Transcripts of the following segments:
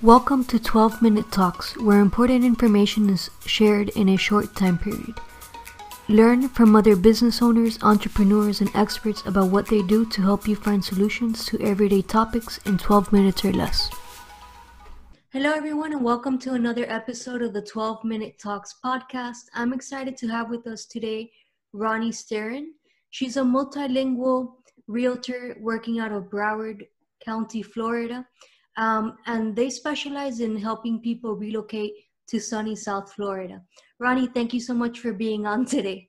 Welcome to 12 Minute Talks, where important information is shared in a short time period. Learn from other business owners, entrepreneurs, and experts about what they do to help you find solutions to everyday topics in 12 minutes or less. Hello, everyone, and welcome to another episode of the 12 Minute Talks podcast. I'm excited to have with us today Ronnie Starin. She's a multilingual realtor working out of Broward County, Florida. Um, and they specialize in helping people relocate to sunny South Florida. Ronnie, thank you so much for being on today.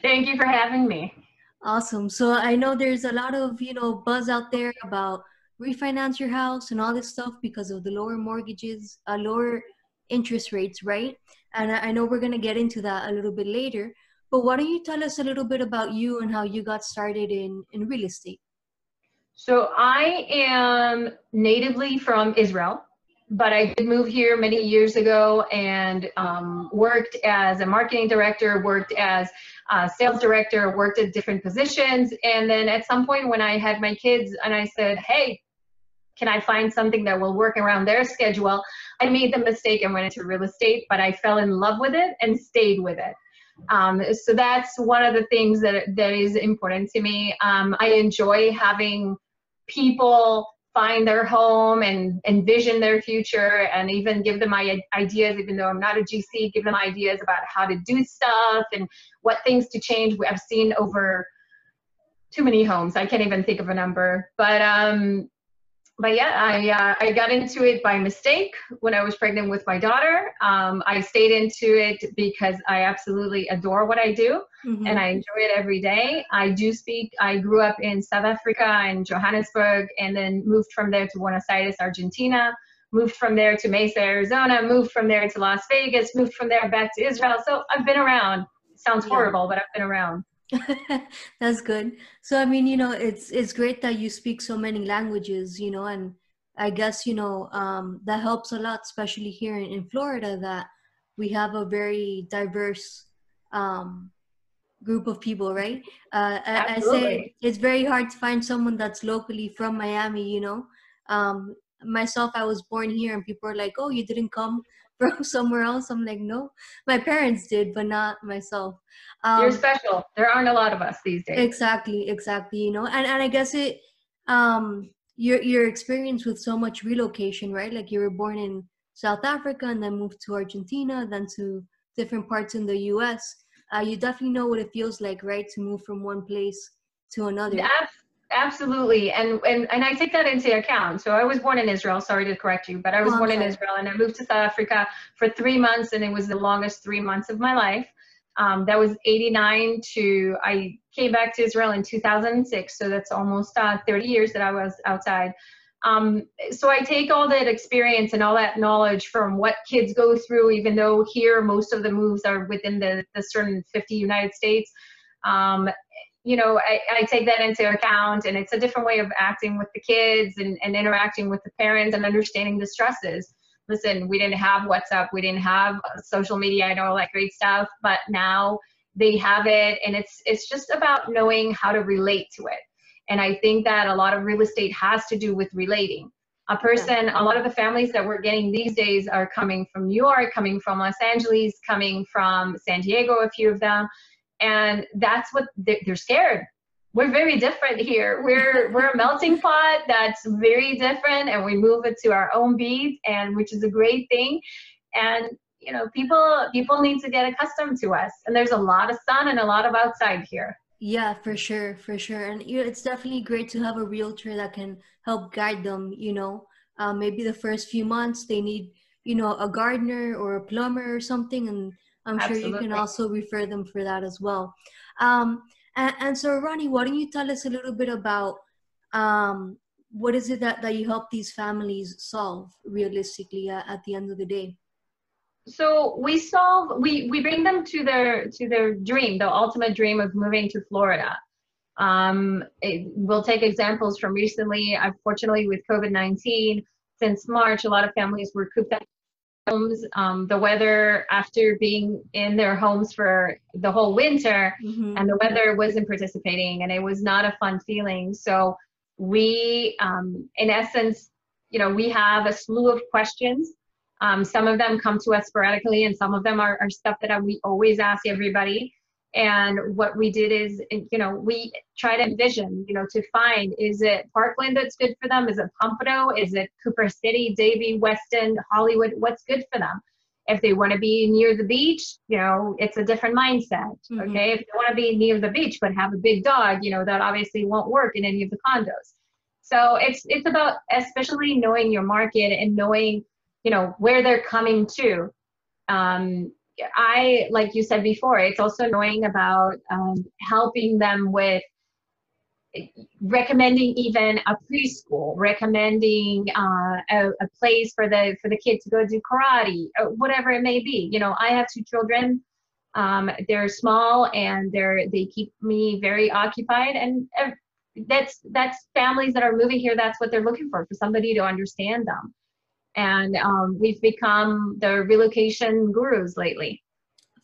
Thank you for having me. Awesome. So I know there's a lot of you know buzz out there about refinance your house and all this stuff because of the lower mortgages, uh, lower interest rates, right? And I know we're gonna get into that a little bit later. But why don't you tell us a little bit about you and how you got started in in real estate? So I am natively from Israel, but I did move here many years ago and um, worked as a marketing director, worked as a sales director, worked at different positions. And then at some point when I had my kids and I said, hey, can I find something that will work around their schedule? I made the mistake and went into real estate, but I fell in love with it and stayed with it. Um, so that's one of the things that that is important to me. Um, I enjoy having people find their home and envision their future and even give them my ideas even though i'm not a gc give them ideas about how to do stuff and what things to change. I've seen over too many homes. I can't even think of a number. But um but yeah, I uh, I got into it by mistake when I was pregnant with my daughter. Um, I stayed into it because I absolutely adore what I do, mm-hmm. and I enjoy it every day. I do speak. I grew up in South Africa in Johannesburg, and then moved from there to Buenos Aires, Argentina. Moved from there to Mesa, Arizona. Moved from there to Las Vegas. Moved from there back to Israel. So I've been around. sounds horrible, but I've been around. That's good. So I mean, you know, it's it's great that you speak so many languages, you know, and I guess you know um, that helps a lot, especially here in, in Florida, that we have a very diverse um, group of people, right? Uh, I, I, say it's very hard to find someone that's locally from Miami, you know. Um, myself, I was born here, and people are like, "Oh, you didn't come from somewhere else. I'm like, no, my parents did, but not myself. Um, You're special. There aren't a lot of us these days. Exactly, exactly. You know, and, and I guess it, um, your your experience with so much relocation, right? Like you were born in South Africa and then moved to Argentina, then to different parts in the U.S. Uh, you definitely know what it feels like, right, to move from one place to another. Absolutely, and and and I take that into account. So I was born in Israel. Sorry to correct you, but I was oh, born in Israel, and I moved to South Africa for three months, and it was the longest three months of my life. Um, that was 89 to I came back to Israel in 2006. So that's almost uh, 30 years that I was outside. Um, so I take all that experience and all that knowledge from what kids go through, even though here most of the moves are within the, the certain 50 United States. Um, you know, I, I, take that into account and it's a different way of acting with the kids and, and interacting with the parents and understanding the stresses. Listen, we didn't have WhatsApp, we didn't have uh, social media, and all that great stuff, but now they have it and it's it's just about knowing how to relate to it. And I think that a lot of real estate has to do with relating. A person, a lot of the families that we're getting these days are coming from New York, coming from Los Angeles, coming from San Diego, a few of them and that's what they're scared. We're very different here. We're we're a melting pot that's very different and we move it to our own beat and which is a great thing. And you know people people need to get accustomed to us. And there's a lot of sun and a lot of outside here. Yeah for sure for sure. And you know, it's definitely great to have a realtor that can help guide them you know. Uh, maybe the first few months they need you know a gardener or a plumber or something and I'm Absolutely. sure you can also refer them for that as well. Um, and, and, so, Ronnie, why don't you tell us a little bit about um, what is it that, that you help these families solve realistically at, at the end of the day? So we solve we we bring them to their to their dream, the ultimate dream of moving to Florida. Um, it, we'll take examples from recently. Unfortunately, with COVID nineteen, since March, a lot of families were cooped up homes. Um, the weather after being in their homes for the whole winter, mm-hmm. and the weather wasn't participating, and it was not a fun feeling. So we, um, in essence, you know, we have a slew of questions. Um, some of them come to us sporadically, and some of them are, are stuff that we always ask everybody. And what we did is, you know, we try to envision, you know, to find is it Parkland that's good for them? Is it Pompano? Is it Cooper City, Davie, Weston, Hollywood? What's good for them? If they want to be near the beach, you know, it's a different mindset. Mm-hmm. Okay. If they want to be near the beach but have a big dog, you know, that obviously won't work in any of the condos. So it's it's about especially knowing your market and knowing, you know, where they're coming to. Um, I, like you said before, it's also knowing about um, helping them with recommending even a preschool, recommending uh, a, a, place for the for the kid to go do karate, whatever it may be. You know, I have two children. Um, they're small and they're they keep me very occupied, and uh, that's that's families that are moving here. That's what they're looking for for somebody to understand them and um, we've become the relocation gurus lately.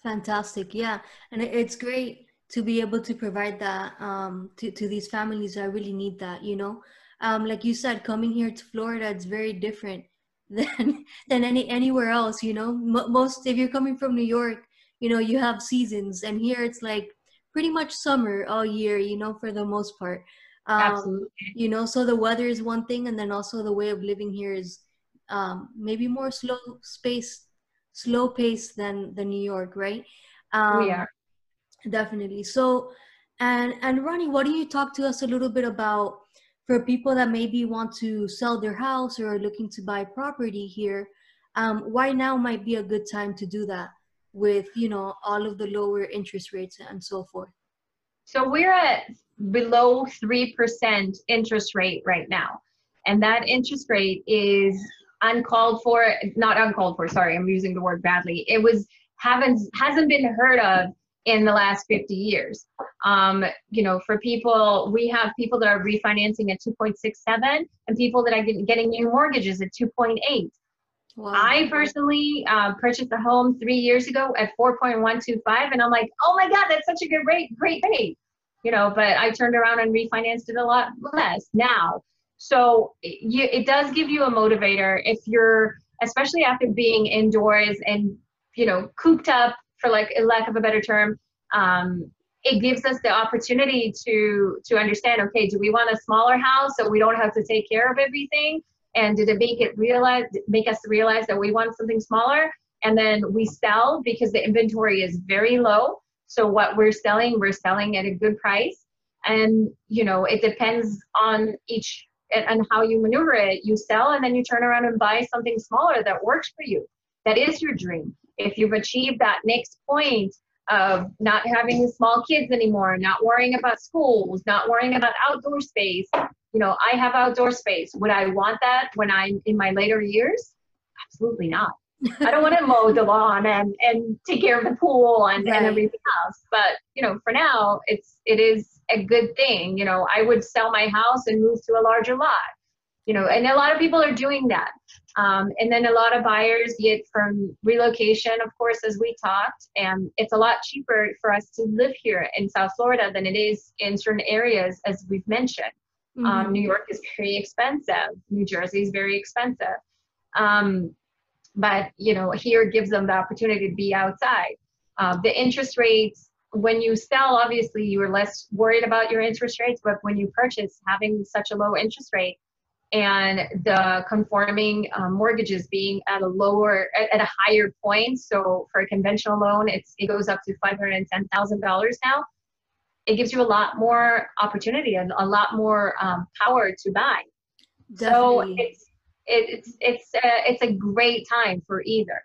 Fantastic, yeah, and it's great to be able to provide that um, to to these families that really need that. You know, um, like you said, coming here to Florida, it's very different than than any anywhere else. You know, M- most if you're coming from New York, you know, you have seasons, and here it's like pretty much summer all year. You know, for the most part. Um, Absolutely. You know, so the weather is one thing, and then also the way of living here is um, maybe more slow space, slow pace than the New York, right? Um, we are definitely. So, and and Ronnie, why don't you talk to us a little bit about for people that maybe want to sell their house or are looking to buy property here? Um, why now might be a good time to do that with you know all of the lower interest rates and so forth. So we're at below three percent interest rate right now, and that interest rate is uncalled for, not uncalled for, sorry, I'm using the word badly. It was haven't hasn't been heard of in the last 50 years. Um, you know, for people, we have people that are refinancing at 2.67 and people that are getting new mortgages at 2.8. Wow. I personally uh, purchased a home three years ago at 4.125, and I'm like, oh my God, that's such a good rate, great rate. You know, but I turned around and refinanced it a lot less now. So you, it does give you a motivator if you're, especially after being indoors and, you know, cooped up for like a lack of a better term. Um, it gives us the opportunity to to understand okay do we want a smaller house so we don't have to take care of everything? And did it make it realize make us realize that we want something smaller? And then we sell because the inventory is very low. So what we're selling we're selling at a good price. And you know it depends on each and, and how you maneuver it. You sell and then you turn around and buy something smaller that works for you. That is your dream. If you've achieved that next point of not having small kids anymore, not worrying about schools, not worrying about outdoor space, you know, I have outdoor space. Would I want that when I'm in my later years? Absolutely not. I don't want to mow the lawn and, and take care of the pool and, right. and everything else. But you know, for now, it's it is a good thing. You know, I would sell my house and move to a larger lot. You know, and a lot of people are doing that. Um, and then a lot of buyers get from relocation, of course, as we talked, and it's a lot cheaper for us to live here in South Florida than it is in certain areas, as we've mentioned. Um, mm-hmm. Um, New York is very expensive. New Jersey is very expensive. Um, but you know here gives them the opportunity to be outside uh, the interest rates when you sell obviously you're less worried about your interest rates but when you purchase having such a low interest rate and the conforming um, mortgages being at a lower at, at, a higher point so for a conventional loan it's it goes up to $510000 now it gives you a lot more opportunity and a lot more um, power to buy Definitely. so it's it's it's a, uh, it's a great time for either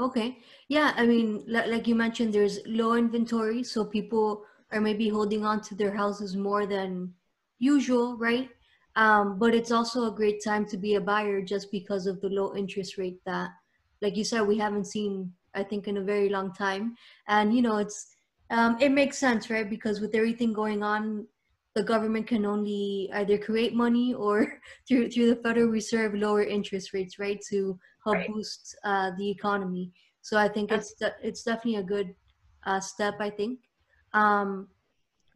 okay. Yeah i mean like you mentioned there's low inventory so people are maybe holding on to their houses more than usual right? Um, but it's also a great time to be a buyer just because of the low interest rate that like you said we haven't seen i think in a very long time. And you know it's um, it makes sense right? Because with everything going on the government can only either create money or through through the Federal Reserve lower interest rates, right, to help right. boost uh, the economy. So I think it's it's definitely a good uh, step. I think. Um,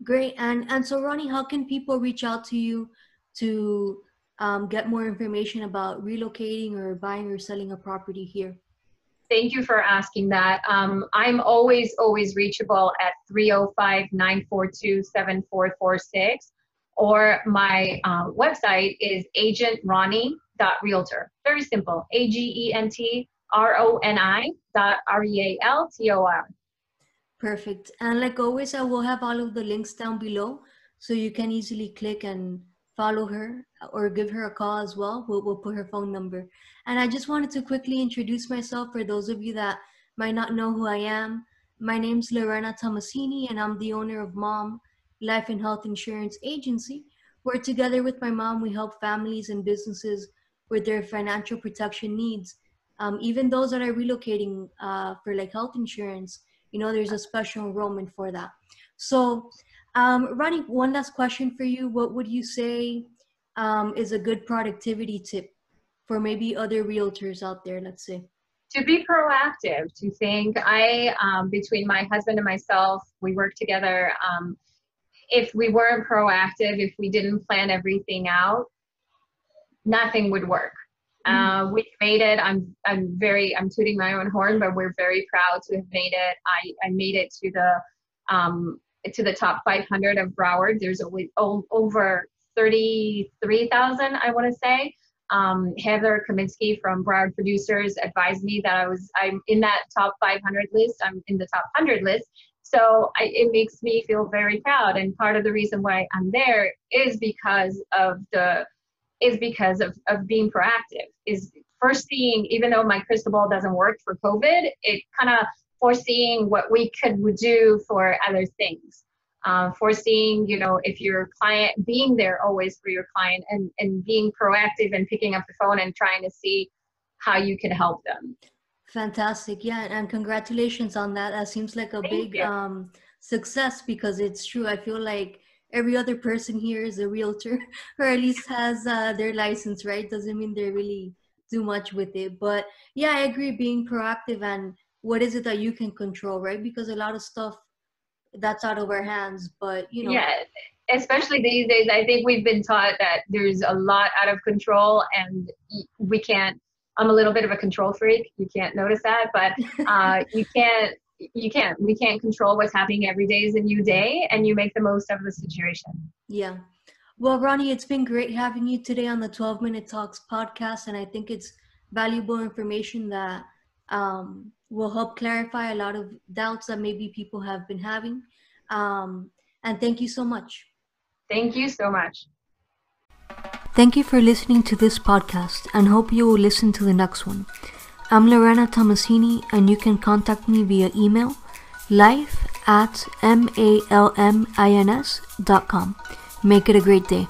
great, and and so Ronnie, how can people reach out to you to um, get more information about relocating or buying or selling a property here? Thank you for asking that. Um, I'm always, always reachable at 305 942 7446, or my uh, website is agentronnie.realtor. Very simple A G E N T R O N I dot R E A L T O R. Perfect. And like always, I will have all of the links down below so you can easily click and follow her or give her a call as well. We'll, we'll put her phone number. And I just wanted to quickly introduce myself for those of you that might not know who I am. My name's Lorena Tomasini, and I'm the owner of Mom Life and Health Insurance Agency, where together with my mom, we help families and businesses with their financial protection needs. Um, even those that are relocating uh, for like health insurance, you know, there's a special enrollment for that. So, um, Ronnie, one last question for you. What would you say um, is a good productivity tip for maybe other realtors out there, let's say? To be proactive, to think, I, um, between my husband and myself, we work together. Um, if we weren't proactive, if we didn't plan everything out, nothing would work. Mm-hmm. Uh, we made it. I'm I'm very I'm tooting my own horn, but we're very proud to have made it. I, I made it to the um, to the top 500 of Broward. There's always over 33,000, I want to say. Um, Heather Kaminsky from Broward Producers advised me that I was I'm in that top 500 list. I'm in the top 100 list. So I, it makes me feel very proud. And part of the reason why I'm there is because of the is because of, of being proactive. Is first foreseeing, even though my crystal ball doesn't work for COVID, it kind of foreseeing what we could do for other things uh, foreseeing, you know, if your client being there always for your client and, and being proactive and picking up the phone and trying to see how you can help them. Fantastic. Yeah. And congratulations on that. That seems like a Thank big um, success because it's true. I feel like every other person here is a realtor or at least has uh, their license, right? Doesn't mean they really do much with it. But yeah, I agree being proactive and what is it that you can control, right? Because a lot of stuff that's out of our hands. But you know, yeah, especially these days, I think we've been taught that there's a lot out of control, and we can't. I'm a little bit of a control freak. You can't notice that, but uh, you can't. You can't. We can't control what's happening every day is a new day, and you make the most of the situation. Yeah. Well, Ronnie, it's been great having you today on the 12 Minute Talks podcast, and I think it's valuable information that um, will help clarify a lot of doubts that maybe people have been having. Um, and thank you so much. Thank you so much. Thank you for listening to this podcast and hope you will listen to the next one. I'm Lorena Tomasini and you can contact me via email life at malmins.com. Make it a great day.